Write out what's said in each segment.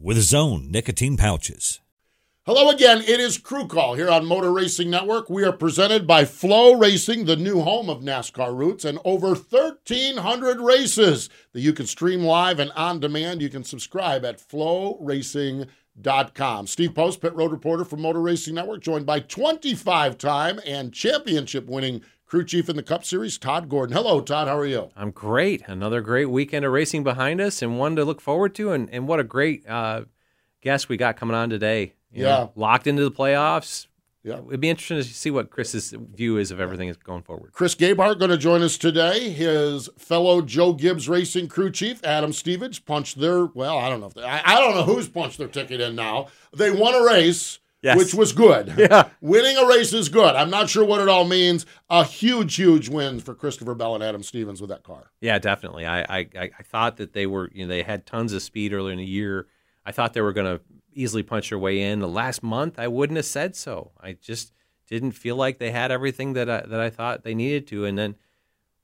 with his own Nicotine Pouches. Hello again. It is Crew Call here on Motor Racing Network. We are presented by FloRacing, the new home of NASCAR roots, and over 1,300 races that you can stream live and on demand. You can subscribe at floracing.com. Steve Post, pit road reporter from Motor Racing Network, joined by 25 time and championship winning crew chief in the Cup Series, Todd Gordon. Hello, Todd. How are you? I'm great. Another great weekend of racing behind us and one to look forward to. And, and what a great uh, guest we got coming on today. You Yeah. know, locked into the playoffs. Yeah. It'd be interesting to see what Chris's view is of everything going forward. Chris Gabehart going to join us today. His fellow Joe Gibbs Racing crew chief, Adam Stevens, punched their, well, I don't know if they, I, I don't know who's punched their ticket in now. They won a race, Yes. which was good. Yeah. Winning a race is good. I'm not sure what it all means. A huge, huge win for Christopher Bell and Adam Stevens with that car. Yeah, definitely. I, I, I thought that they were, you know, they had tons of speed earlier in the year. I thought they were going to easily punch their way in. The last month, I wouldn't have said so. I just didn't feel like they had everything that I, that I thought they needed to. And then,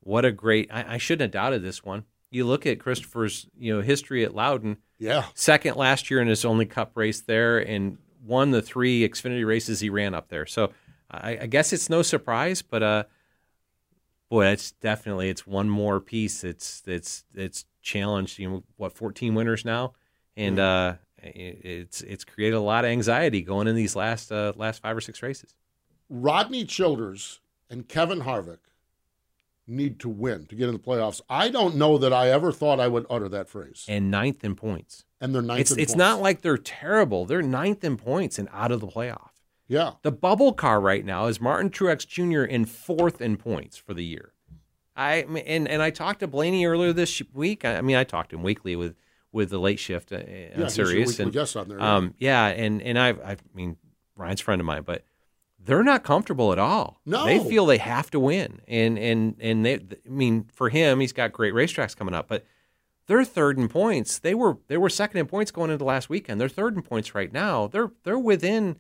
what a great! I, I shouldn't have doubted this one. You look at Christopher's, you know, history at Loudon. Yeah. Second last year in his only Cup race there, and won the three Xfinity races he ran up there. So I, I guess it's no surprise, but uh, boy, it's definitely it's one more piece. It's it's it's challenged. You know what, fourteen winners now, and uh, it- it's it's created a lot of anxiety going in these last uh, last five or six races. Rodney Childers and Kevin Harvick need to win to get in the playoffs. I don't know that I ever thought I would utter that phrase. And ninth in points. And they're ninth It's it's points. not like they're terrible. They're ninth in points and out of the playoff. Yeah. The bubble car right now is Martin Truex Jr. in fourth in points for the year. I and and I talked to Blaney earlier this week. I, I mean, I talked to him weekly with with the late shift uh, Yeah, on he's your and guest on there, yeah. um, yeah, and and I I mean Ryan's a friend of mine, but they're not comfortable at all. No. they feel they have to win, and and and they. I mean, for him, he's got great racetracks coming up, but they're third in points. They were they were second in points going into last weekend. They're third in points right now. They're they're within,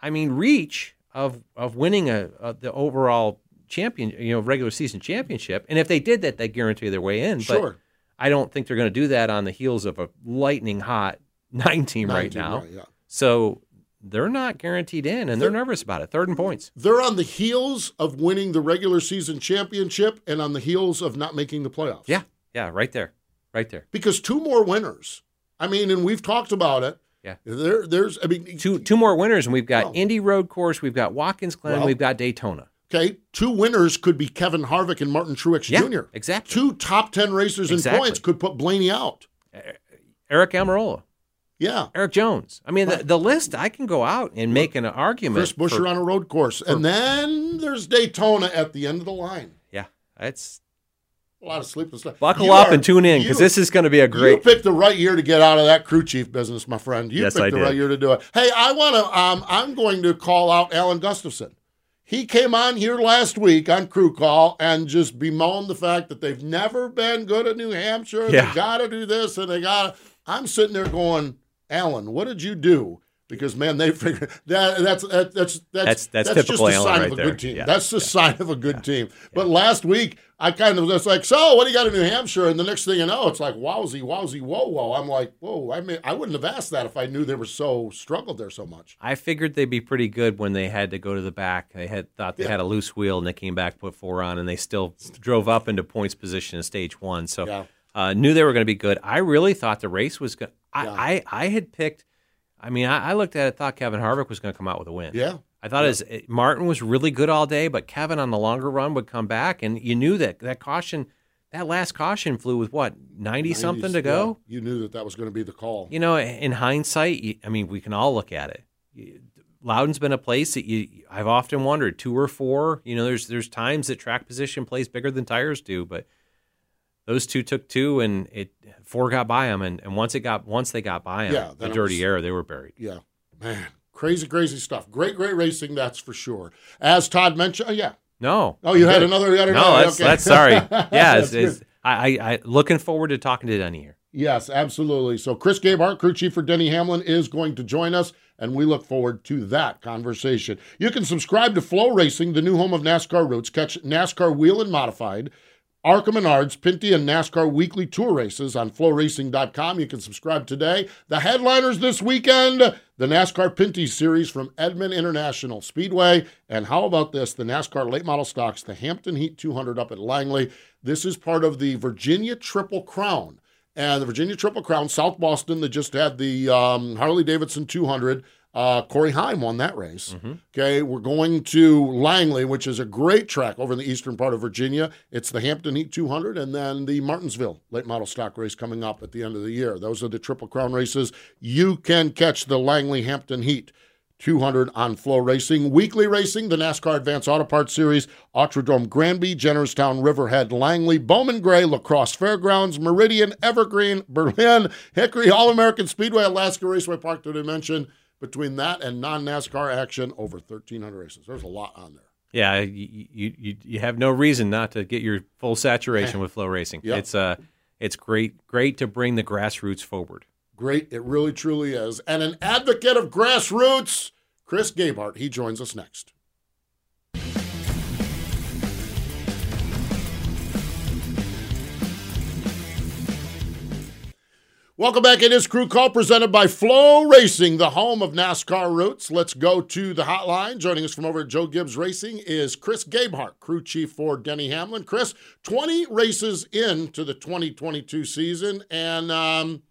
I mean, reach of of winning a, a the overall champion, you know, regular season championship. And if they did that, they guarantee their way in. Sure. But I don't think they're going to do that on the heels of a lightning hot nine team right 19, now. right, yeah. So they're not guaranteed in, and they're nervous about it. Third in points. They're on the heels of winning the regular season championship and on the heels of not making the playoffs. Yeah, yeah, right there, right there. Because two more winners. I mean, and we've talked about it. Yeah. There, there's, I mean, Two two more winners, and we've got Well- Indy Road Course, we've got Watkins Glen, Well- we've got Daytona. okay, two winners could be Kevin Harvick and Martin Truex Yeah, Jr. exactly. Two top 10 racers in points could put Blaney out. Aric Almirola. Yeah. Erik Jones. I mean, Right. the, the list. I can go out and make an argument. Chris Buescher for- on a road course. and then there's Daytona at the end of the line. Yeah, it's A lot of sleepless nights. buckle You up are- and tune in because this is going to be a great. You picked the right year to get out of that crew chief business, my friend. You Yes, picked I the did. right year to do it. Hey, I want to. Um, I'm going to call out Alan Gustafson. He came on here last week on Crew Call and just bemoaned the fact that they've never been good at New Hampshire. Yeah. They got to do this and they got to. I'm sitting there going, Alan, what did you do? Because man, they figured that that's that, that's that's That's- that's just a sign right of a there. good team. Yeah. That's the sign of a good team. But last week, I kind of was like, "So, what do you got in New Hampshire?" And the next thing you know, it's like, "Wowsy, wowsy, whoa, whoa." I'm like, "Whoa!" I mean, I wouldn't have asked that if I knew they were so struggled there so much. I figured they'd be pretty good when they had to go to the back. They had thought they Yeah. had a loose wheel, and they came back, put four on, and they still drove up into points position in stage one. So Yeah. uh, knew they were going to be good. I really thought the race was going. I, I I had picked. I mean, I, I looked at it, thought Kevin Harvick was going to come out with a win. Yeah, I thought his eh, Martin was really good all day, but Kevin on the longer run would come back, and you knew that that caution, that last caution flew with what ninety something to go. yeah. You knew that that was going to be the call. You know, in hindsight, you- I mean, we can all look at it. Loudon's been a place that you I've often wondered two or four. You know, there's there's times that track position plays bigger than tires do, but those two took two, and it four got by them, and, and once it got once they got by them, Yeah, then it majority was- error, they were buried. Yeah. Man, crazy, crazy stuff. Great, great racing, that's for sure. As Todd mentioned, oh, yeah. No. Oh, you had another. You had No, that's okay. that's sorry. Yeah, That's it's, it's. I, I I looking forward to talking to Denny here. Yes, absolutely. So Chris Gabehart, crew chief for Denny Hamlin, is going to join us, and we look forward to that conversation. You can subscribe to FloRacing, the new home of NASCAR Roots. Catch NASCAR Whelen Modified, ARCA Menards, Pinty, and NASCAR weekly tour races on floracing.com. You can subscribe today. The headliners this weekend the NASCAR Pinty Series from Edmonton International Speedway. And how about this? The NASCAR late model stocks, the Hampton Heat 200 up at Langley. This is part of the Virginia Triple Crown. And the Virginia Triple Crown, South Boston, they just had the um, Harley Davidson 200. Uh, Corey Heim won that race. Okay, we're going to Langley, which is a great track over in the eastern part of Virginia. It's the Hampton Heat 200 and then the Martinsville late model stock race coming up at the end of the year. Those are the Triple Crown races. You can catch the Langley Hampton Heat 200 on FloRacing. Weekly racing, the NASCAR Advance Auto Parts Series, Autodrome Granby, Jennerstown, Riverhead, Langley, Bowman Gray, Lacrosse Fairgrounds, Meridian, Evergreen, Berlin, Hickory, All American Speedway, Alaska Raceway Park, did I mention? Between that and non NASCAR action, over 1,300 races. There's a lot on there. Yeah, you, you you have no reason not to get your full saturation with FloRacing. Yep. It's uh it's great great to bring the grassroots forward. Great. It really, truly is. And an advocate of grassroots, Chris Gabehart. He joins us next. Welcome back. It is Crew Call presented by FloRacing, the home of NASCAR roots. Let's go to the hotline. Joining us from over at Joe Gibbs Racing is Chris Gabehart, crew chief for Denny Hamlin. Chris, 20 races into the 2022 season, and um,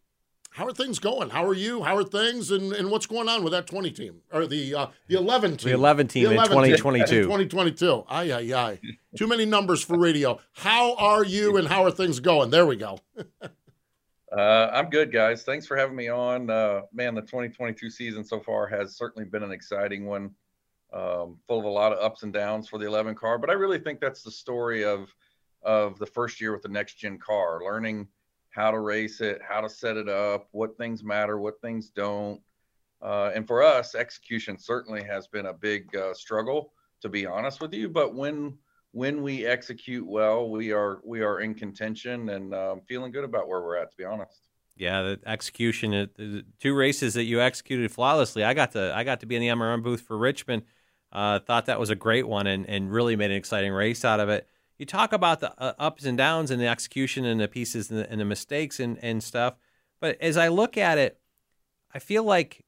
how are things going? How are you? How are things? And, and what's going on with that 20 team or the uh, the 11 team? The 11 team in 11 team 2022. in 2022. Ay, ay, ay. Too many numbers for radio. How are you and how are things going? There we go. Uh, I'm good, guys. Thanks for having me on. Uh, man, the 2022 season so far has certainly been an exciting one, um, full of a lot of ups and downs for the 11 car. But I really think that's the story of of the first year with the next gen car, learning how to race it, how to set it up, what things matter, what things don't. Uh, and for us, execution certainly has been a big uh, struggle, to be honest with you. But when when we execute well, we are we are in contention and um, feeling good about where we're at. To be honest. Yeah, the execution, the two races that you executed flawlessly. I got to I got to be in the MRN booth for Richmond. Uh, thought that was a great one and, and really made an exciting race out of it. You talk about the uh, ups and downs and the execution and the pieces and the, and the mistakes and, and stuff. But as I look at it, I feel like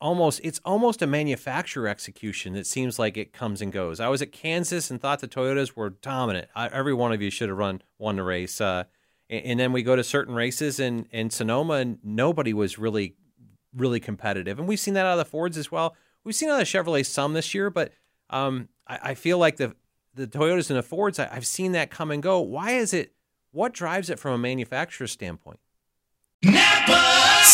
almost it's almost a manufacturer execution. It seems like it comes and goes. I was at Kansas and thought the Toyotas were dominant. I, every one of you should have run won the race. Uh, and, and then we go to certain races in in Sonoma, and nobody was really really competitive. And we've seen that out of the Fords as well. We've seen out of Chevrolet some this year, but um, I, I feel like the the Toyotas and the Fords, I, I've seen that come and go. Why is it? What drives it from a manufacturer standpoint?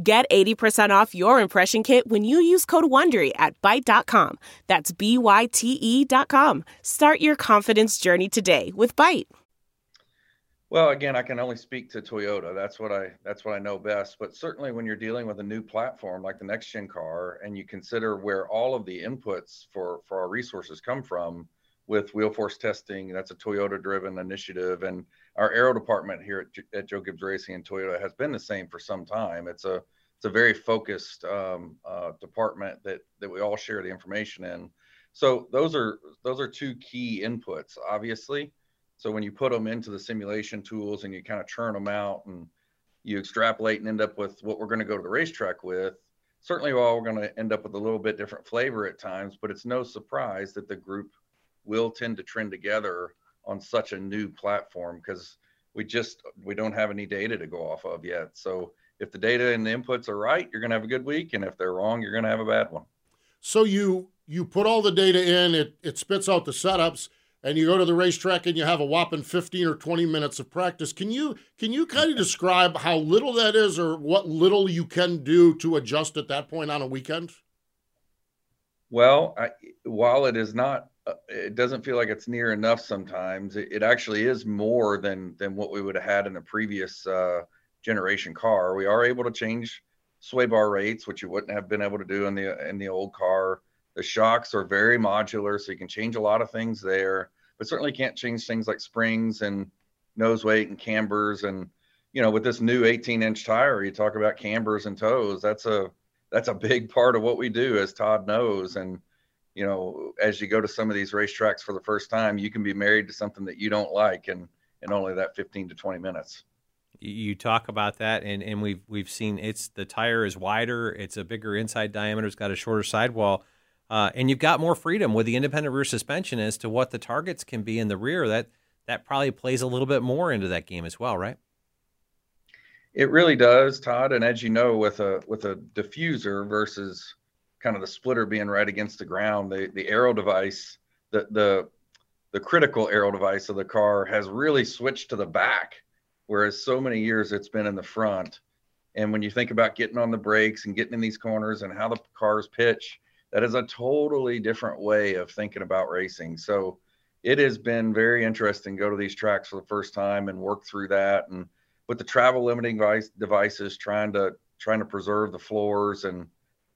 Get 80% off your impression kit when you use code WONDERY at Byte.com. That's B-Y-T-E dot com. Start your confidence journey today with Byte. Well, again, I can only speak to Toyota. That's what I that's what I know best. But certainly, when you're dealing with a new platform like the next gen car, and you consider where all of the inputs for for our resources come from, with wheel force testing, that's a Toyota driven initiative, and our aero department here at, at Joe Gibbs Racing and Toyota has been the same for some time. It's a it's a very focused um, uh, department that that we all share the information in. So those are those are two key inputs, obviously. So when you put them into the simulation tools and you kind of churn them out and you extrapolate and end up with what we're going to go to the racetrack with, certainly all we're going to end up with a little bit different flavor at times, but it's no surprise that the group will tend to trend together on such a new platform because we just we don't have any data to go off of yet. So if the data and the inputs are right, you're going to have a good week, and if they're wrong, you're going to have a bad one. So you you put all the data in, it it spits out the setups, and you go to the racetrack and you have a whopping 15 or 20 minutes of practice. Can you can you kind of describe how little that is, or what little you can do to adjust at that point on a weekend? Well, I, while it is not it doesn't feel like it's near enough sometimes. It, it, actually is more than than what we would have had in a previous uh, generation car. We are able to change sway bar rates, which you wouldn't have been able to do in the in the old car. The shocks are very modular, so you can change a lot of things there, but certainly can't change things like springs and nose weight and cambers. And you know, with this new 18 inch tire, you talk about cambers and toes. That's a that's a big part of what we do, as Todd knows, and you know, as you go to some of these racetracks for the first time, you can be married to something that you don't like and in only that 15 to 20 minutes. You talk about that, and, and we've we've seen it's the tire is wider, it's a bigger inside diameter, it's got a shorter sidewall, uh, and you've got more freedom with the independent rear suspension as to what the targets can be in the rear. That that probably plays a little bit more into that game as well, right? It really does, Todd. And as you know, with a with a diffuser versus kind of the splitter being right against the ground, the the aero device, the the the critical aero device of the car has really switched to the back, whereas so many years it's been in the front. And when you think about getting on the brakes and getting in these corners and how the cars pitch, that is a totally different way of thinking about racing. So it has been very interesting to go to these tracks for the first time and work through that. And with the travel limiting device, devices, trying to trying to preserve the floors and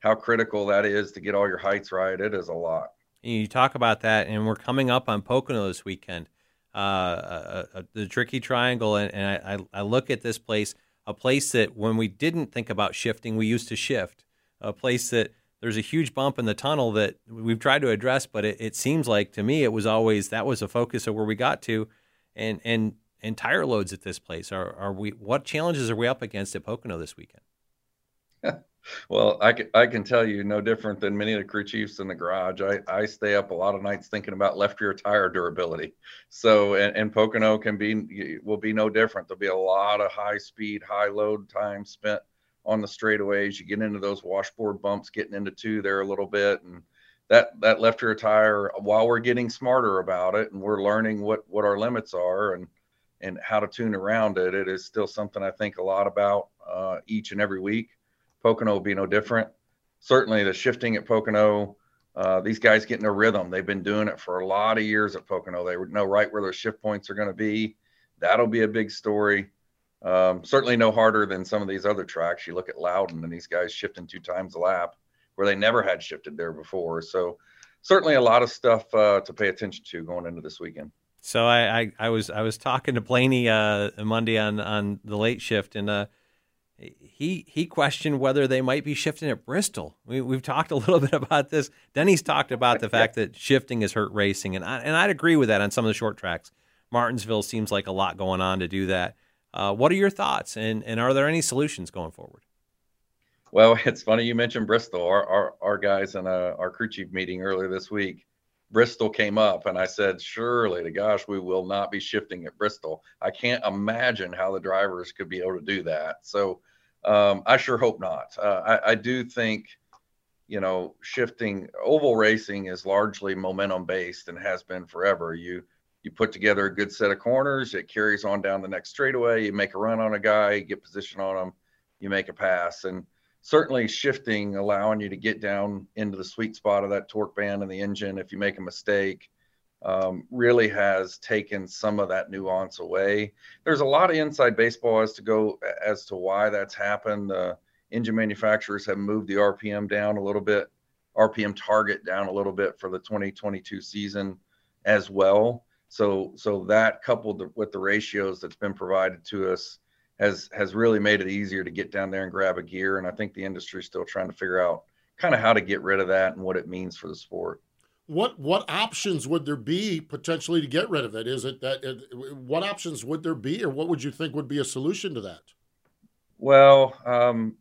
how critical that is to get all your heights right. It is a lot. You talk about that, and we're coming up on Pocono this weekend, uh, uh, uh, the Tricky Triangle, and, and I, I look at this place, a place that when we didn't think about shifting, we used to shift, a place that there's a huge bump in the tunnel that we've tried to address, but it, it seems like to me it was always that was a focus of where we got to, and and and tire loads at this place are are we what challenges are we up against at Pocono this weekend? Well, I can, I can tell you no different than many of the crew chiefs in the garage. I, I stay up a lot of nights thinking about left rear tire durability. So, and, and Pocono can be, will be no different. There'll be a lot of high speed, high load time spent on the straightaways. You get into those washboard bumps, getting into two there a little bit. And that, that left rear tire, while we're getting smarter about it and we're learning what, what our limits are and, and how to tune around it, it is still something I think a lot about uh, each and every week Pocono will be no different. Certainly, the shifting at Pocono, uh, these guys getting a rhythm. They've been doing it for a lot of years at Pocono. They know right where their shift points are going to be. That'll be a big story. Um, certainly no harder than some of these other tracks. You look at Loudon and these guys shifting two times a lap where they never had shifted there before. So certainly a lot of stuff uh, to pay attention to going into this weekend. So I, I, I was I was talking to Blaney uh, Monday on on the late shift and uh, he he questioned whether they might be shifting at Bristol. We, have talked a little bit about this. Denny's talked about the fact that shifting has hurt racing, and I, and I'd agree with that on some of the short tracks. Martinsville seems like a lot going on to do that. Uh, what are your thoughts, and and are there any solutions going forward? Well, it's funny you mentioned Bristol. Our our, our guys in a, our crew chief meeting earlier this week, Bristol came up, and I said, surely to gosh, we will not be shifting at Bristol. I can't imagine how the drivers could be able to do that. So um, I sure hope not. Uh, I, I, do think, you know, shifting oval racing is largely momentum based and has been forever. You you put together a good set of corners, it carries on down the next straightaway. You make a run on a guy, get position on him, you make a pass, and certainly shifting, allowing you to get down into the sweet spot of that torque band in the engine if you make a mistake um, really has taken some of that nuance away. There's a lot of inside baseball as to go as to why that's happened. The engine manufacturers have moved the RPM down a little bit, RPM target down a little bit for the 2022 season as well. So, so that coupled with the ratios that's been provided to us has has really made it easier to get down there and grab a gear. And I think the industry is still trying to figure out kind of how to get rid of that and what it means for the sport. What what options would there be potentially to get rid of it? Is it that what options would there be, or what would you think would be a solution to that? Well, um,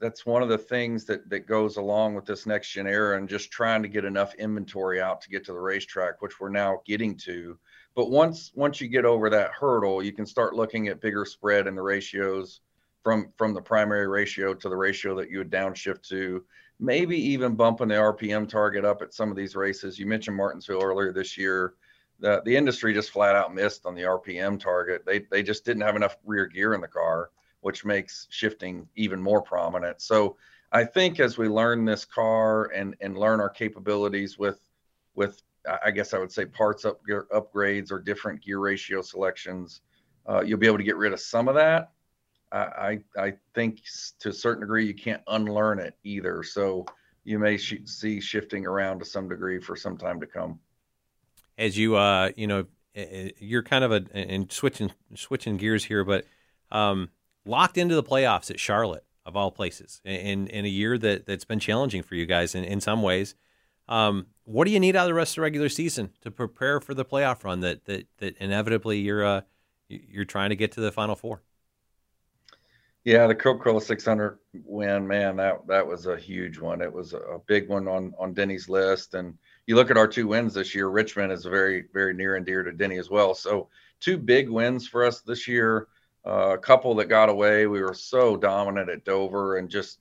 that's one of the things that that goes along with this next gen era and just trying to get enough inventory out to get to the racetrack, which we're now getting to. But once once you get over that hurdle, you can start looking at bigger spread in the ratios from from the primary ratio to the ratio that you would downshift to. Maybe even bumping the RPM target up at some of these races. You mentioned Martinsville earlier this year. The the industry just flat out missed on the RPM target. They they just didn't have enough rear gear in the car which makes shifting even more prominent. So I think as we learn this car and and learn our capabilities with with I guess I would say parts up upgrades or different gear ratio selections, uh, you'll be able to get rid of some of that. I, I think to a certain degree you can't unlearn it either. So you may sh- see shifting around to some degree for some time to come. As you uh you know you're kind of a and switching switching gears here, but um, locked into the playoffs at Charlotte of all places in in a year that that's been challenging for you guys in, in some ways. Um, what do you need out of the rest of the regular season to prepare for the playoff run that that that inevitably you're uh, you're trying to get to the final four? Yeah, the Coca-Cola 600 win, man, that that was a huge one. It was a big one on on Denny's list, and you look at our two wins this year. Richmond is very very near and dear to Denny as well. So two big wins for us this year. Uh, a couple that got away. We were so dominant at Dover and just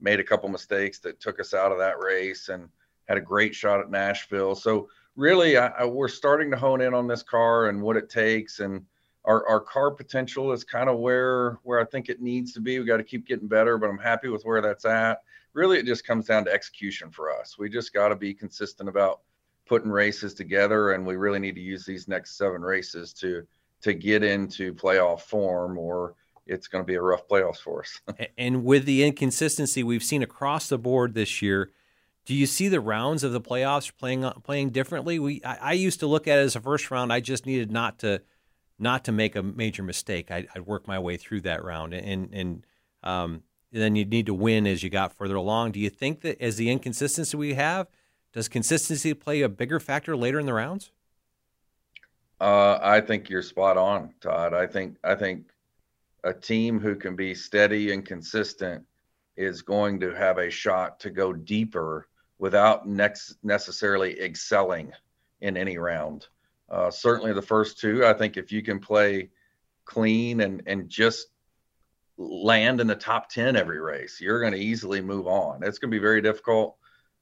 made a couple mistakes that took us out of that race and had a great shot at Nashville. So really, I, I, we're starting to hone in on this car and what it takes, and our, our car potential is kind of where where I think it needs to be. We got to keep getting better, but I'm happy with where that's at. Really, it just comes down to execution for us. We just got to be consistent about putting races together, and we really need to use these next seven races to to get into playoff form or it's going to be a rough playoffs for us. and with the inconsistency we've seen across the board this year, do you see the rounds of the playoffs playing playing differently? We I, I used to look at it as a first round. I just needed not to not to make a major mistake. I, would work my way through that round, and and um, then you need to win as you got further along. Do you think that as the inconsistency we have, does consistency play a bigger factor later in the rounds? Uh, I think you're spot on, Todd. I think I think a team who can be steady and consistent is going to have a shot to go deeper without next necessarily excelling in any round. Uh, certainly, the first two. I think if you can play clean and and just land in the top ten every race, you're going to easily move on. It's going to be very difficult.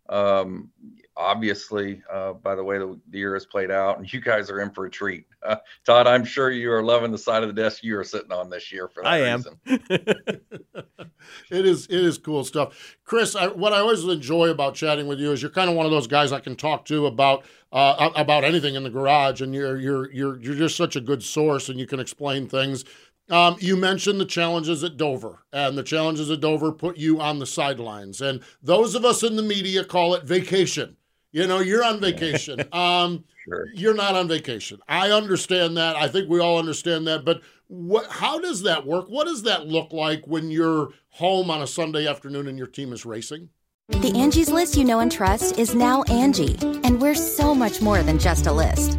Um, obviously, uh, by the way the, the, year has played out, and you guys are in for a treat. Uh, Todd, I'm sure you are loving the side of the desk you are sitting on this year for that I am. it is it is cool stuff, Chris. I, what I always enjoy about chatting with you is you're kind of one of those guys I can talk to about uh, about anything in the garage, and you're you're you're you're just such a good source, and you can explain things um, you mentioned the challenges at Dover, and the challenges at Dover put you on the sidelines. And those of us in the media call it vacation. You know, you're on vacation. Um, sure. You're not on vacation. I understand that. I think we all understand that. But what? How does that work? What does that look like when you're home on a Sunday afternoon and your team is racing? The Angie's list you know and trust is now Angie, and we're so much more than just a list.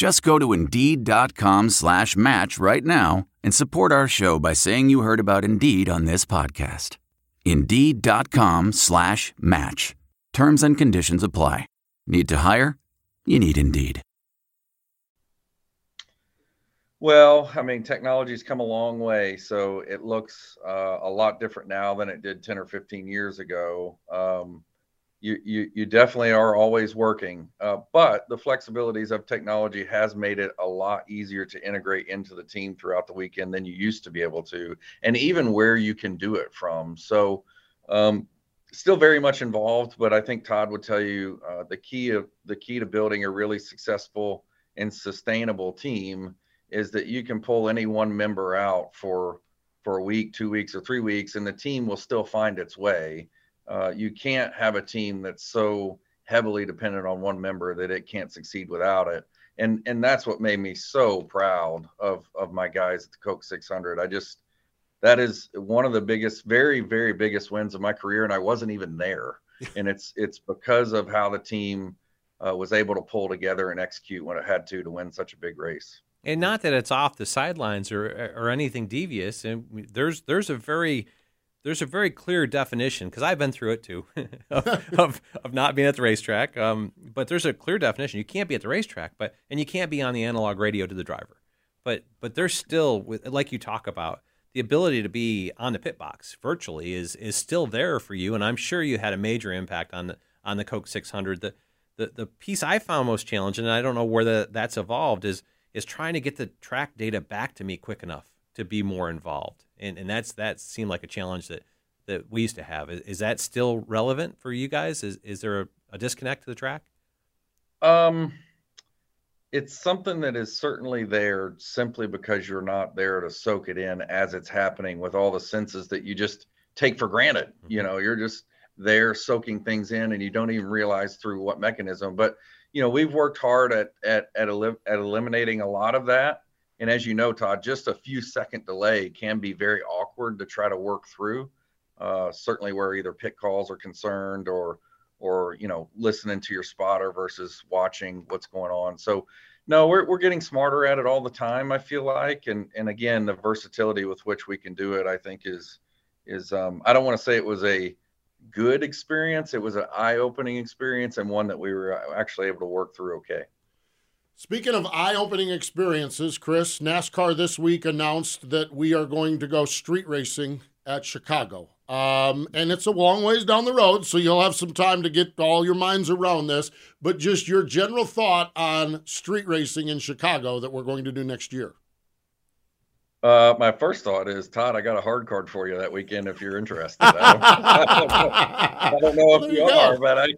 Just go to Indeed.com slash match right now and support our show by saying you heard about Indeed on this podcast. Indeed.com slash match. Terms and conditions apply. Need to hire? You need Indeed. Well, I mean, technology's come a long way, so it looks uh, a lot different now than it did 10 or 15 years ago. Um, you, you, you definitely are always working, uh, but the flexibilities of technology has made it a lot easier to integrate into the team throughout the weekend than you used to be able to, and even where you can do it from. So, um, still very much involved, but I think Todd would tell you uh, the key of the key to building a really successful and sustainable team is that you can pull any one member out for for a week, two weeks, or three weeks, and the team will still find its way. Uh, you can't have a team that's so heavily dependent on one member that it can't succeed without it. And and that's what made me so proud of of my guys at the Coke 600. I just that is one of the biggest, very very biggest wins of my career, and I wasn't even there. and it's it's because of how the team uh, was able to pull together and execute when it had to to win such a big race and not that it's off the sidelines or or anything devious. And there's there's a very there's a very clear definition because I've been through it too of, of, of not being at the racetrack. Um, but there's a clear definition. You can't be at the racetrack, but and you can't be on the analog radio to the driver. But but there's still like you talk about the ability to be on the pit box virtually is is still there for you. And I'm sure you had a major impact on the on the Coke 600. The the the piece I found most challenging, and I don't know where the, that's evolved, is is trying to get the track data back to me quick enough to be more involved. And and that's that seemed like a challenge that that we used to have. Is, is that still relevant for you guys? Is is there a, a disconnect to the track? Um it's something that is certainly there simply because you're not there to soak it in as it's happening with all the senses that you just take for granted. Mm-hmm. You know, you're just there soaking things in and you don't even realize through what mechanism. But you know, we've worked hard at at at, at eliminating a lot of that. And as you know, Todd, just a few second delay can be very awkward to try to work through. Uh, certainly, where either pit calls are concerned, or or you know, listening to your spotter versus watching what's going on. So, no, we're we're getting smarter at it all the time. I feel like, and and again, the versatility with which we can do it, I think is is um, I don't want to say it was a good experience. It was an eye opening experience and one that we were actually able to work through okay. Speaking of eye opening experiences, Chris, NASCAR this week announced that we are going to go street racing at Chicago. Um, and it's a long ways down the road, so you'll have some time to get all your minds around this. But just your general thought on street racing in Chicago that we're going to do next year. Uh, my first thought is, Todd, I got a hard card for you that weekend if you're interested. I don't, I don't know, if you, you are, but I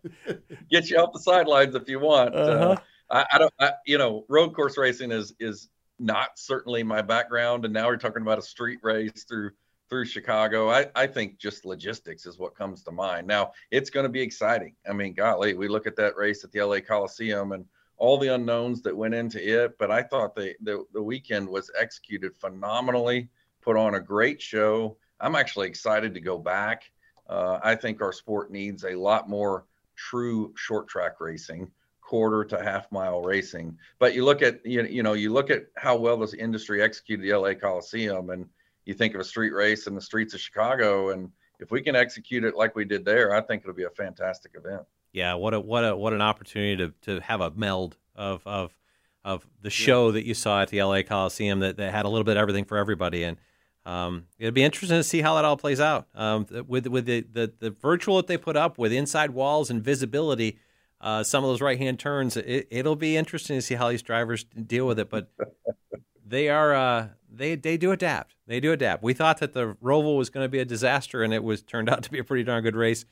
get you off the sidelines if you want. Uh, uh-huh. Uh, I, I, don't, I, you know, road course racing is is not certainly my background, and now we're talking about a street race through through Chicago. I, I think just logistics is what comes to mind. Now it's going to be exciting. I mean, golly, we look at that race at the LA Coliseum and all the unknowns that went into it. But I thought the, the, the weekend was executed phenomenally, put on a great show. I'm actually excited to go back. Uh, I think our sport needs a lot more true short track racing, quarter to half mile racing. But you look at you, you know you look at how well this industry executed the LA Coliseum, and you think of a street race in the streets of Chicago, and if we can execute it like we did there, I think it'll be a fantastic event yeah, what a what a what an opportunity to to have a meld of of of the show yeah. that you saw at the LA Coliseum that, that had a little bit of everything for everybody and um, it'd be interesting to see how that all plays out um, with with the, the, the virtual that they put up with inside walls and visibility. Uh, some of those right hand turns, it, will be interesting to see how these drivers deal with it. But they are uh, they they do adapt. They do adapt. We thought that the Roval was going to be a disaster, and it was turned out to be a pretty darn good race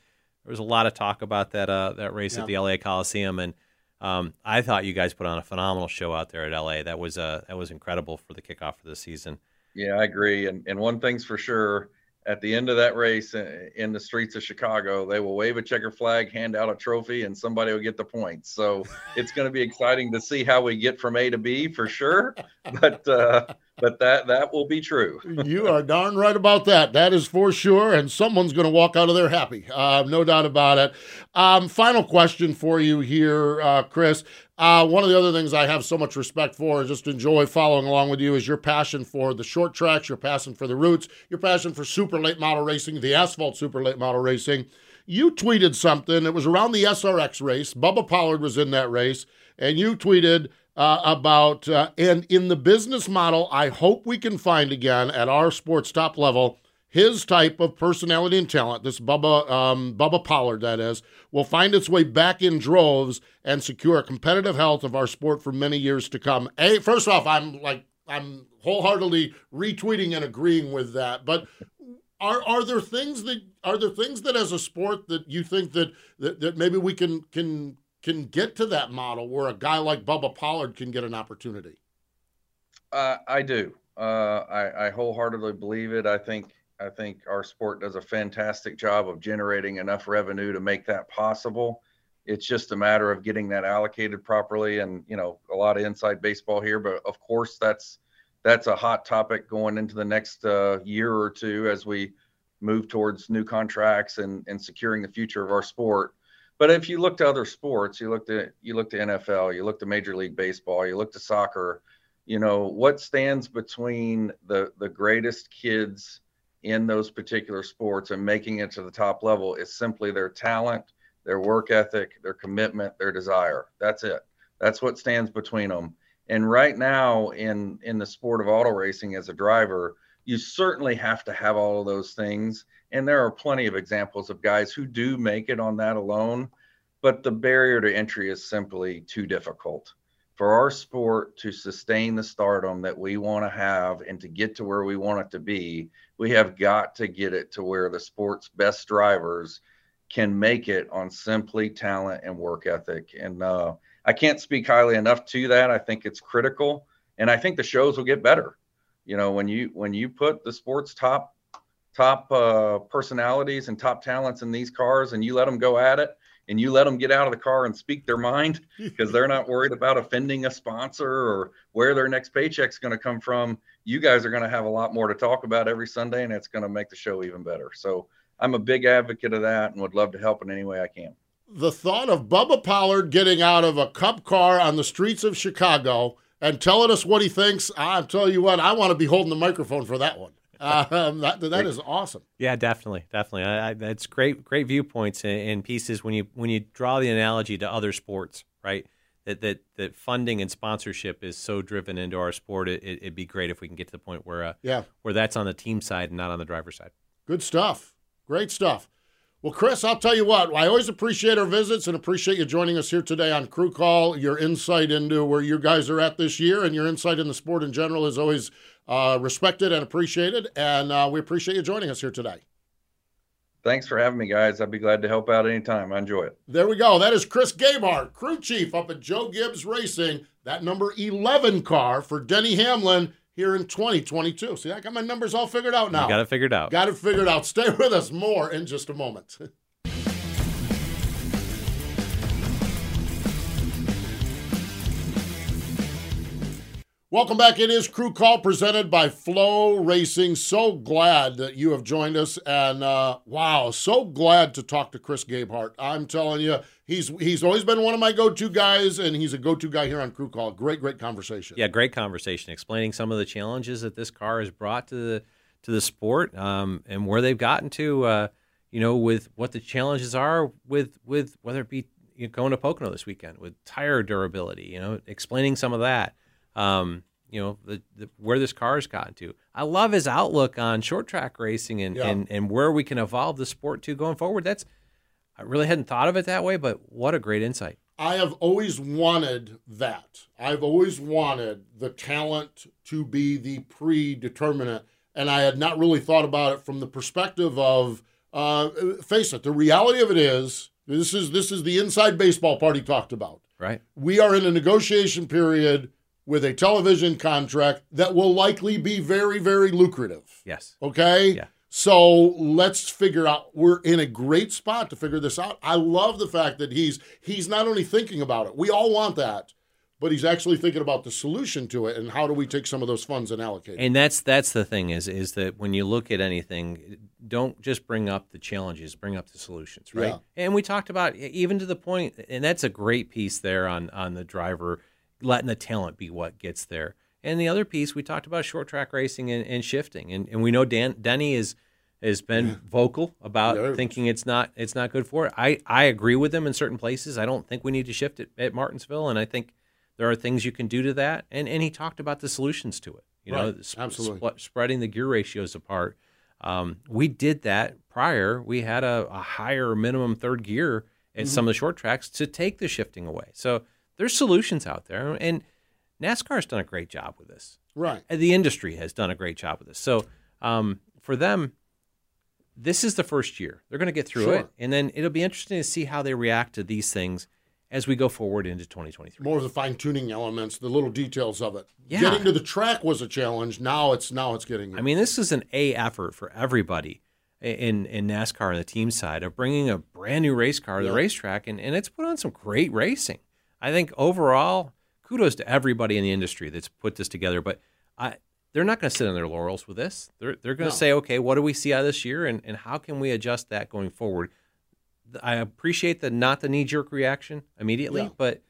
there was a lot of talk about that uh, that race yeah. at the LA Coliseum, and um, I thought you guys put on a phenomenal show out there at LA. That was uh, that was incredible for the kickoff of the season. Yeah, I agree. And and one thing's for sure, at the end of that race uh, in the streets of Chicago, they will wave a checker flag, hand out a trophy, and somebody will get the points. So it's going to be exciting to see how we get from A to B for sure. But uh, but that that will be true. you are darn right about that. That is for sure, and someone's going to walk out of there happy. Uh, no doubt about it. Um, final question for you here, uh, Chris. Uh, one of the other things I have so much respect for and just enjoy following along with you is your passion for the short tracks, your passion for the roots, your passion for super late model racing, the asphalt super late model racing. You tweeted something. It was around the SRX race. Bubba Pollard was in that race, and you tweeted uh, about uh, and in the business model, I hope we can find again at our sports top level his type of personality and talent, this Bubba um, Bubba Pollard, that is, will find its way back in droves and secure competitive health of our sport for many years to come. A, first off, I'm like I'm wholeheartedly retweeting and agreeing with that. But are are there things that are there things that as a sport that you think that that, that maybe we can can can get to that model where a guy like Bubba Pollard can get an opportunity? Uh, I do. Uh, I, I wholeheartedly believe it. I think I think our sport does a fantastic job of generating enough revenue to make that possible. It's just a matter of getting that allocated properly, and you know, a lot of inside baseball here. But of course, that's that's a hot topic going into the next uh, year or two as we move towards new contracts and and securing the future of our sport. But if you look to other sports, you look to you look to NFL, you look to Major League Baseball, you look to soccer. You know what stands between the the greatest kids in those particular sports and making it to the top level is simply their talent, their work ethic, their commitment, their desire. That's it. That's what stands between them. And right now in in the sport of auto racing as a driver, you certainly have to have all of those things. And there are plenty of examples of guys who do make it on that alone, but the barrier to entry is simply too difficult for our sport to sustain the stardom that we want to have and to get to where we want it to be, we have got to get it to where the sport's best drivers can make it on simply talent and work ethic. And uh, I can't speak highly enough to that. I think it's critical, and I think the shows will get better. You know, when you when you put the sport's top top uh, personalities and top talents in these cars, and you let them go at it, and you let them get out of the car and speak their mind because they're not worried about offending a sponsor or where their next paycheck's going to come from, you guys are going to have a lot more to talk about every Sunday, and it's going to make the show even better. So I'm a big advocate of that and would love to help in any way I can. The thought of Bubba Pollard getting out of a cup car on the streets of Chicago and telling us what he thinks, I'm telling you what, I want to be holding the microphone for that one. Um, that that is awesome. Yeah, definitely, definitely. I, I, that's great, great viewpoints and, and, pieces when you when you draw the analogy to other sports, right? That that that funding and sponsorship is so driven into our sport. It, would be great if we can get to the point where uh, yeah, where that's on the team side and not on the driver's side. Good stuff. Great stuff. Well, Chris, I'll tell you what, I always appreciate our visits and appreciate you joining us here today on Crew Call. Your insight into where you guys are at this year and your insight in the sport in general is always uh, respected and appreciated. And uh, we appreciate you joining us here today. Thanks for having me, guys. I'd be glad to help out anytime. I enjoy it. There we go. That is Chris Gabehart, crew chief up at Joe Gibbs Racing, that number 11 car for Denny Hamlin here in 2022. See, I got my numbers all figured out now. You got it figured out. Got it figured out. Stay with us more in just a moment. Welcome back. It is Crew Call presented by FloRacing. So glad that you have joined us, and uh, wow, so glad to talk to Chris Gabehart. I'm telling you, he's he's always been one of my go-to guys, and he's a go-to guy here on Crew Call. Great, great conversation. Yeah, great conversation, explaining some of the challenges that this car has brought to the to the sport, um, and where they've gotten to. Uh, you know, with what the challenges are with with whether it be you know, going to Pocono this weekend with tire durability. You know, explaining some of that um, you know, the, the, where this car has gotten to. I love his outlook on short track racing and, yeah. and, and where we can evolve the sport to going forward. That's I really hadn't thought of it that way, but what a great insight. I have always wanted that. I've always wanted the talent to be the predeterminant, and I had not really thought about it from the perspective of uh, face it. The reality of it is this is this is the inside baseball party talked about. Right. We are in a negotiation period with a television contract that will likely be very, very lucrative. Yes. Okay? Yeah. So let's figure out we're in a great spot to figure this out. I love the fact that he's he's not only thinking about it. We all want that. but he's actually thinking about the solution to it and how do we take some of those funds and allocate. And that's that's the thing is is that when you look at anything, don't just bring up the challenges, bring up the solutions, right? Yeah. And we talked about even to the point, and that's a great piece there on on the driver letting the talent be what gets there. And the other piece we talked about short track racing and, and shifting, and and we know Dan Denny is has been vocal about thinking it's not it's not good for it. I I agree with him in certain places. I don't think we need to shift it at Martinsville, and I think there are things you can do to that. And and he talked about the solutions to it. You know, sp- Absolutely. spl- spreading the gear ratios apart. Um, we did that prior. We had a, a higher minimum third gear at some of the short tracks to take the shifting away. So there's solutions out there, and NASCAR has done a great job with this. right. Uh, The industry has done a great job with this. So um, for them, this is the first year. They're going to get through Sure. it, and then it'll be interesting to see how they react to these things as we go forward into 2023. More of the fine tuning elements, the little details of it. Yeah. Getting to the track was a challenge. Now it's now it's getting. I mean, this is an A effort for everybody in in NASCAR on the team side of bringing a brand new race car to Yeah. the racetrack, and, and it's put on some great racing. I think overall, kudos to everybody in the industry that's put this together. But I, they're not going to sit on their laurels with this. They're they're going to No. say, okay, what do we see out of this year, and, and how can we adjust that going forward? I appreciate the not the knee jerk reaction immediately, Yeah. but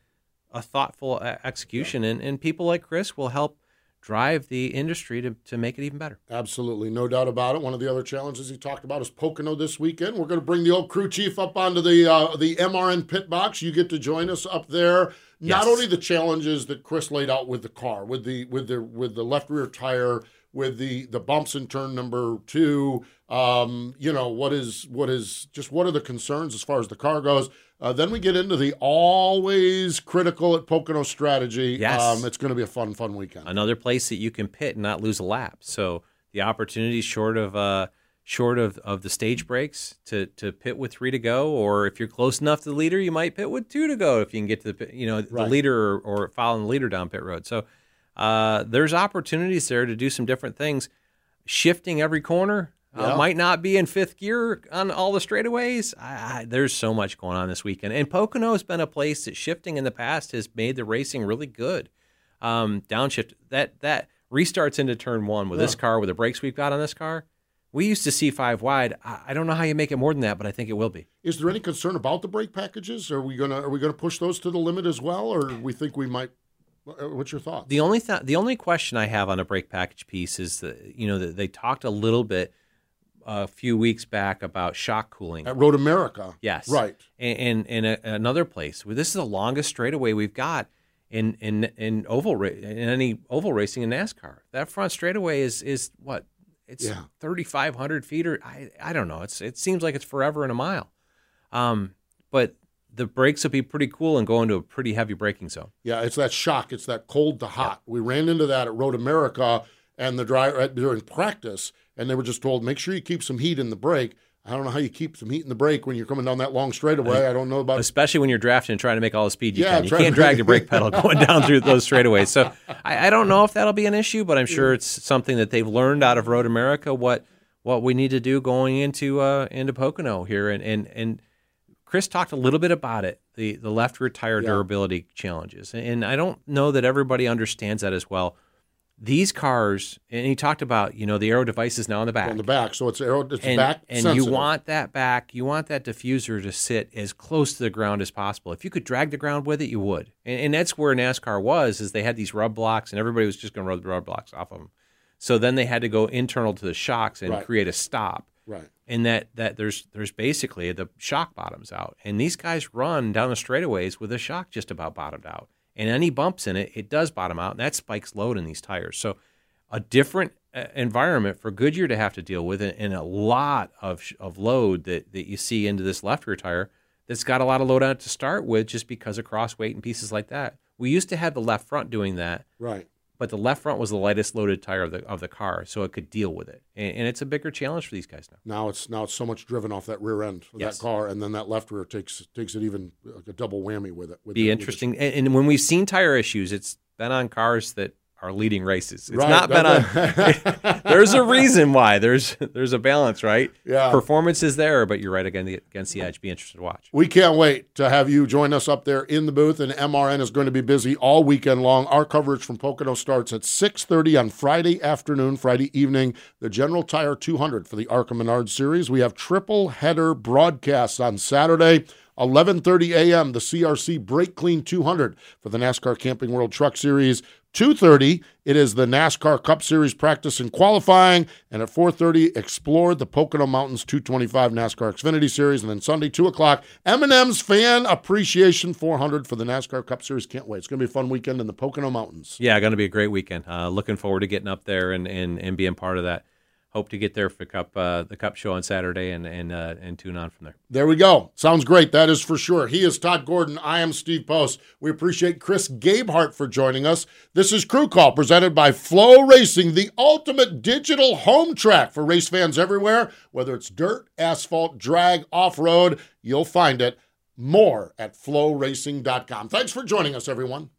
a thoughtful uh, execution, and, and people like Chris will help drive the industry to, to make it even better. Absolutely, no doubt about it. One of the other challenges he talked about is Pocono this weekend. We're going to bring the old crew chief up onto the uh, the MRN pit box. You get to join us up there. Not Yes. only the challenges that Chris laid out with the car, with the with the with the left rear tire, with the the bumps in turn number two. Um, you know what is what is just what are the concerns as far as the car goes. Uh, then we get into the always critical at Pocono strategy. Yes. Um, it's going to be a fun fun weekend. another place that you can pit and not lose a lap. So the opportunity short of uh, short of, of the stage breaks to to pit with three to go, or if you're close enough to the leader, you might pit with two to go if you can get to the you know the leader or, or following the leader down pit road. So uh, there's opportunities there to do some different things. Shifting every corner. Yeah. Uh, might not be in fifth gear on all the straightaways. I, I, there's so much going on this weekend, and Pocono has been a place that shifting in the past has made the racing really good um, downshift that that restarts into turn one with this car with the brakes we've got on this car. We used to see five wide. I, I don't know how you make it more than that, but I think it will be. Is there any concern about the brake packages? Are we gonna are we gonna push those to the limit as well, or we think we might? Uh, What's your thought? The only th- the only question I have on a brake package piece is that you know that they talked a little bit a few weeks back about shock cooling. At Road America, Yes. right. And and, and a, another place. Well, this is the longest straightaway we've got in in in oval ra- in any oval racing in NASCAR. That front straightaway is is what it's Yeah. thirty five hundred feet or I I don't know. It's it seems like it's forever in a mile. Um, but the brakes will be pretty cool and go into a pretty heavy braking zone. Yeah, it's that shock. It's that cold to hot. We ran into that at Road America, and the driver during practice, and they were just told make sure you keep some heat in the brake. I don't know how you keep some heat in the brake when you're coming down that long straightaway. I don't know about especially when you're drafting and trying to make all the speed you Yeah, can. You can't drag the brake pedal going down through those straightaways. So I, I don't know if that'll be an issue, but I'm sure it's something that they've learned out of Road America what what we need to do going into uh, into Pocono here. And and and Chris talked a little bit about it the the left rear tire Yeah. durability challenges, and I don't know that everybody understands that as well. These cars, and he talked about you know the aero devices now on the back on the back. So it's aero, it's and, back and sensitive. you want that back you want that diffuser to sit as close to the ground as possible if you could drag the ground with it you would and, and that's where nascar was is they had these rub blocks and everybody was just going to rub the rub blocks off of them so then they had to go internal to the shocks and Right. create a stop right. And that that there's there's basically the shock bottoms out. And these guys run down the straightaways with the shock just about bottomed out. And any bumps in it it does bottom out. And that spikes load in these tires. So a different uh, environment for Goodyear to have to deal with and, and a lot of of load that that you see into this left rear tire that's got a lot of load on it to start with just because of cross weight and pieces like that. We used to have the left front doing that. Right. But the left front was the lightest loaded tire of the of the car, so it could deal with it. And, and it's a bigger challenge for these guys now. Now it's now it's so much driven off that rear end of Yes. that car, and then that left rear takes takes it even like a double whammy with it. With Be the- with interesting. And, and when we've seen tire issues, it's been on cars that our leading races. It's Right, not been a. there's a reason why. There's there's a balance, right? Yeah. Performance is there, but you're right against the, against the edge. Be interested to watch. We can't wait to have you join us up there in the booth, and MRN is going to be busy all weekend long. Our coverage from Pocono starts at 6.30 on Friday afternoon, Friday evening, the General Tire 200 for the ARCA Menard Series. We have triple header broadcasts on Saturday. 11:30 a.m. the CRC Brake Clean 200 for the NASCAR Camping World Truck Series. 2:30 it is the NASCAR Cup Series practice and qualifying, and at 4:30 explore the Pocono Mountains 225 NASCAR Xfinity Series, and then Sunday 2 o'clock M&M's Fan Appreciation 400 for the NASCAR Cup Series. Can't wait! It's going to be a fun weekend in the Pocono Mountains. Yeah, going to be a great weekend. Uh, looking forward to getting up there and, and, and being part of that. Hope to get there for the cup uh, the cup show on Saturday and and uh, and tune on from there. There we go. Sounds great. That is for sure. He is Todd Gordon. I am Steve Post. We appreciate Chris Gabehart for joining us. This is Crew Call presented by FloRacing, the ultimate digital home track for race fans everywhere. Whether it's dirt, asphalt, drag, off road, you'll find it. More at floracing.com. Thanks for joining us, everyone.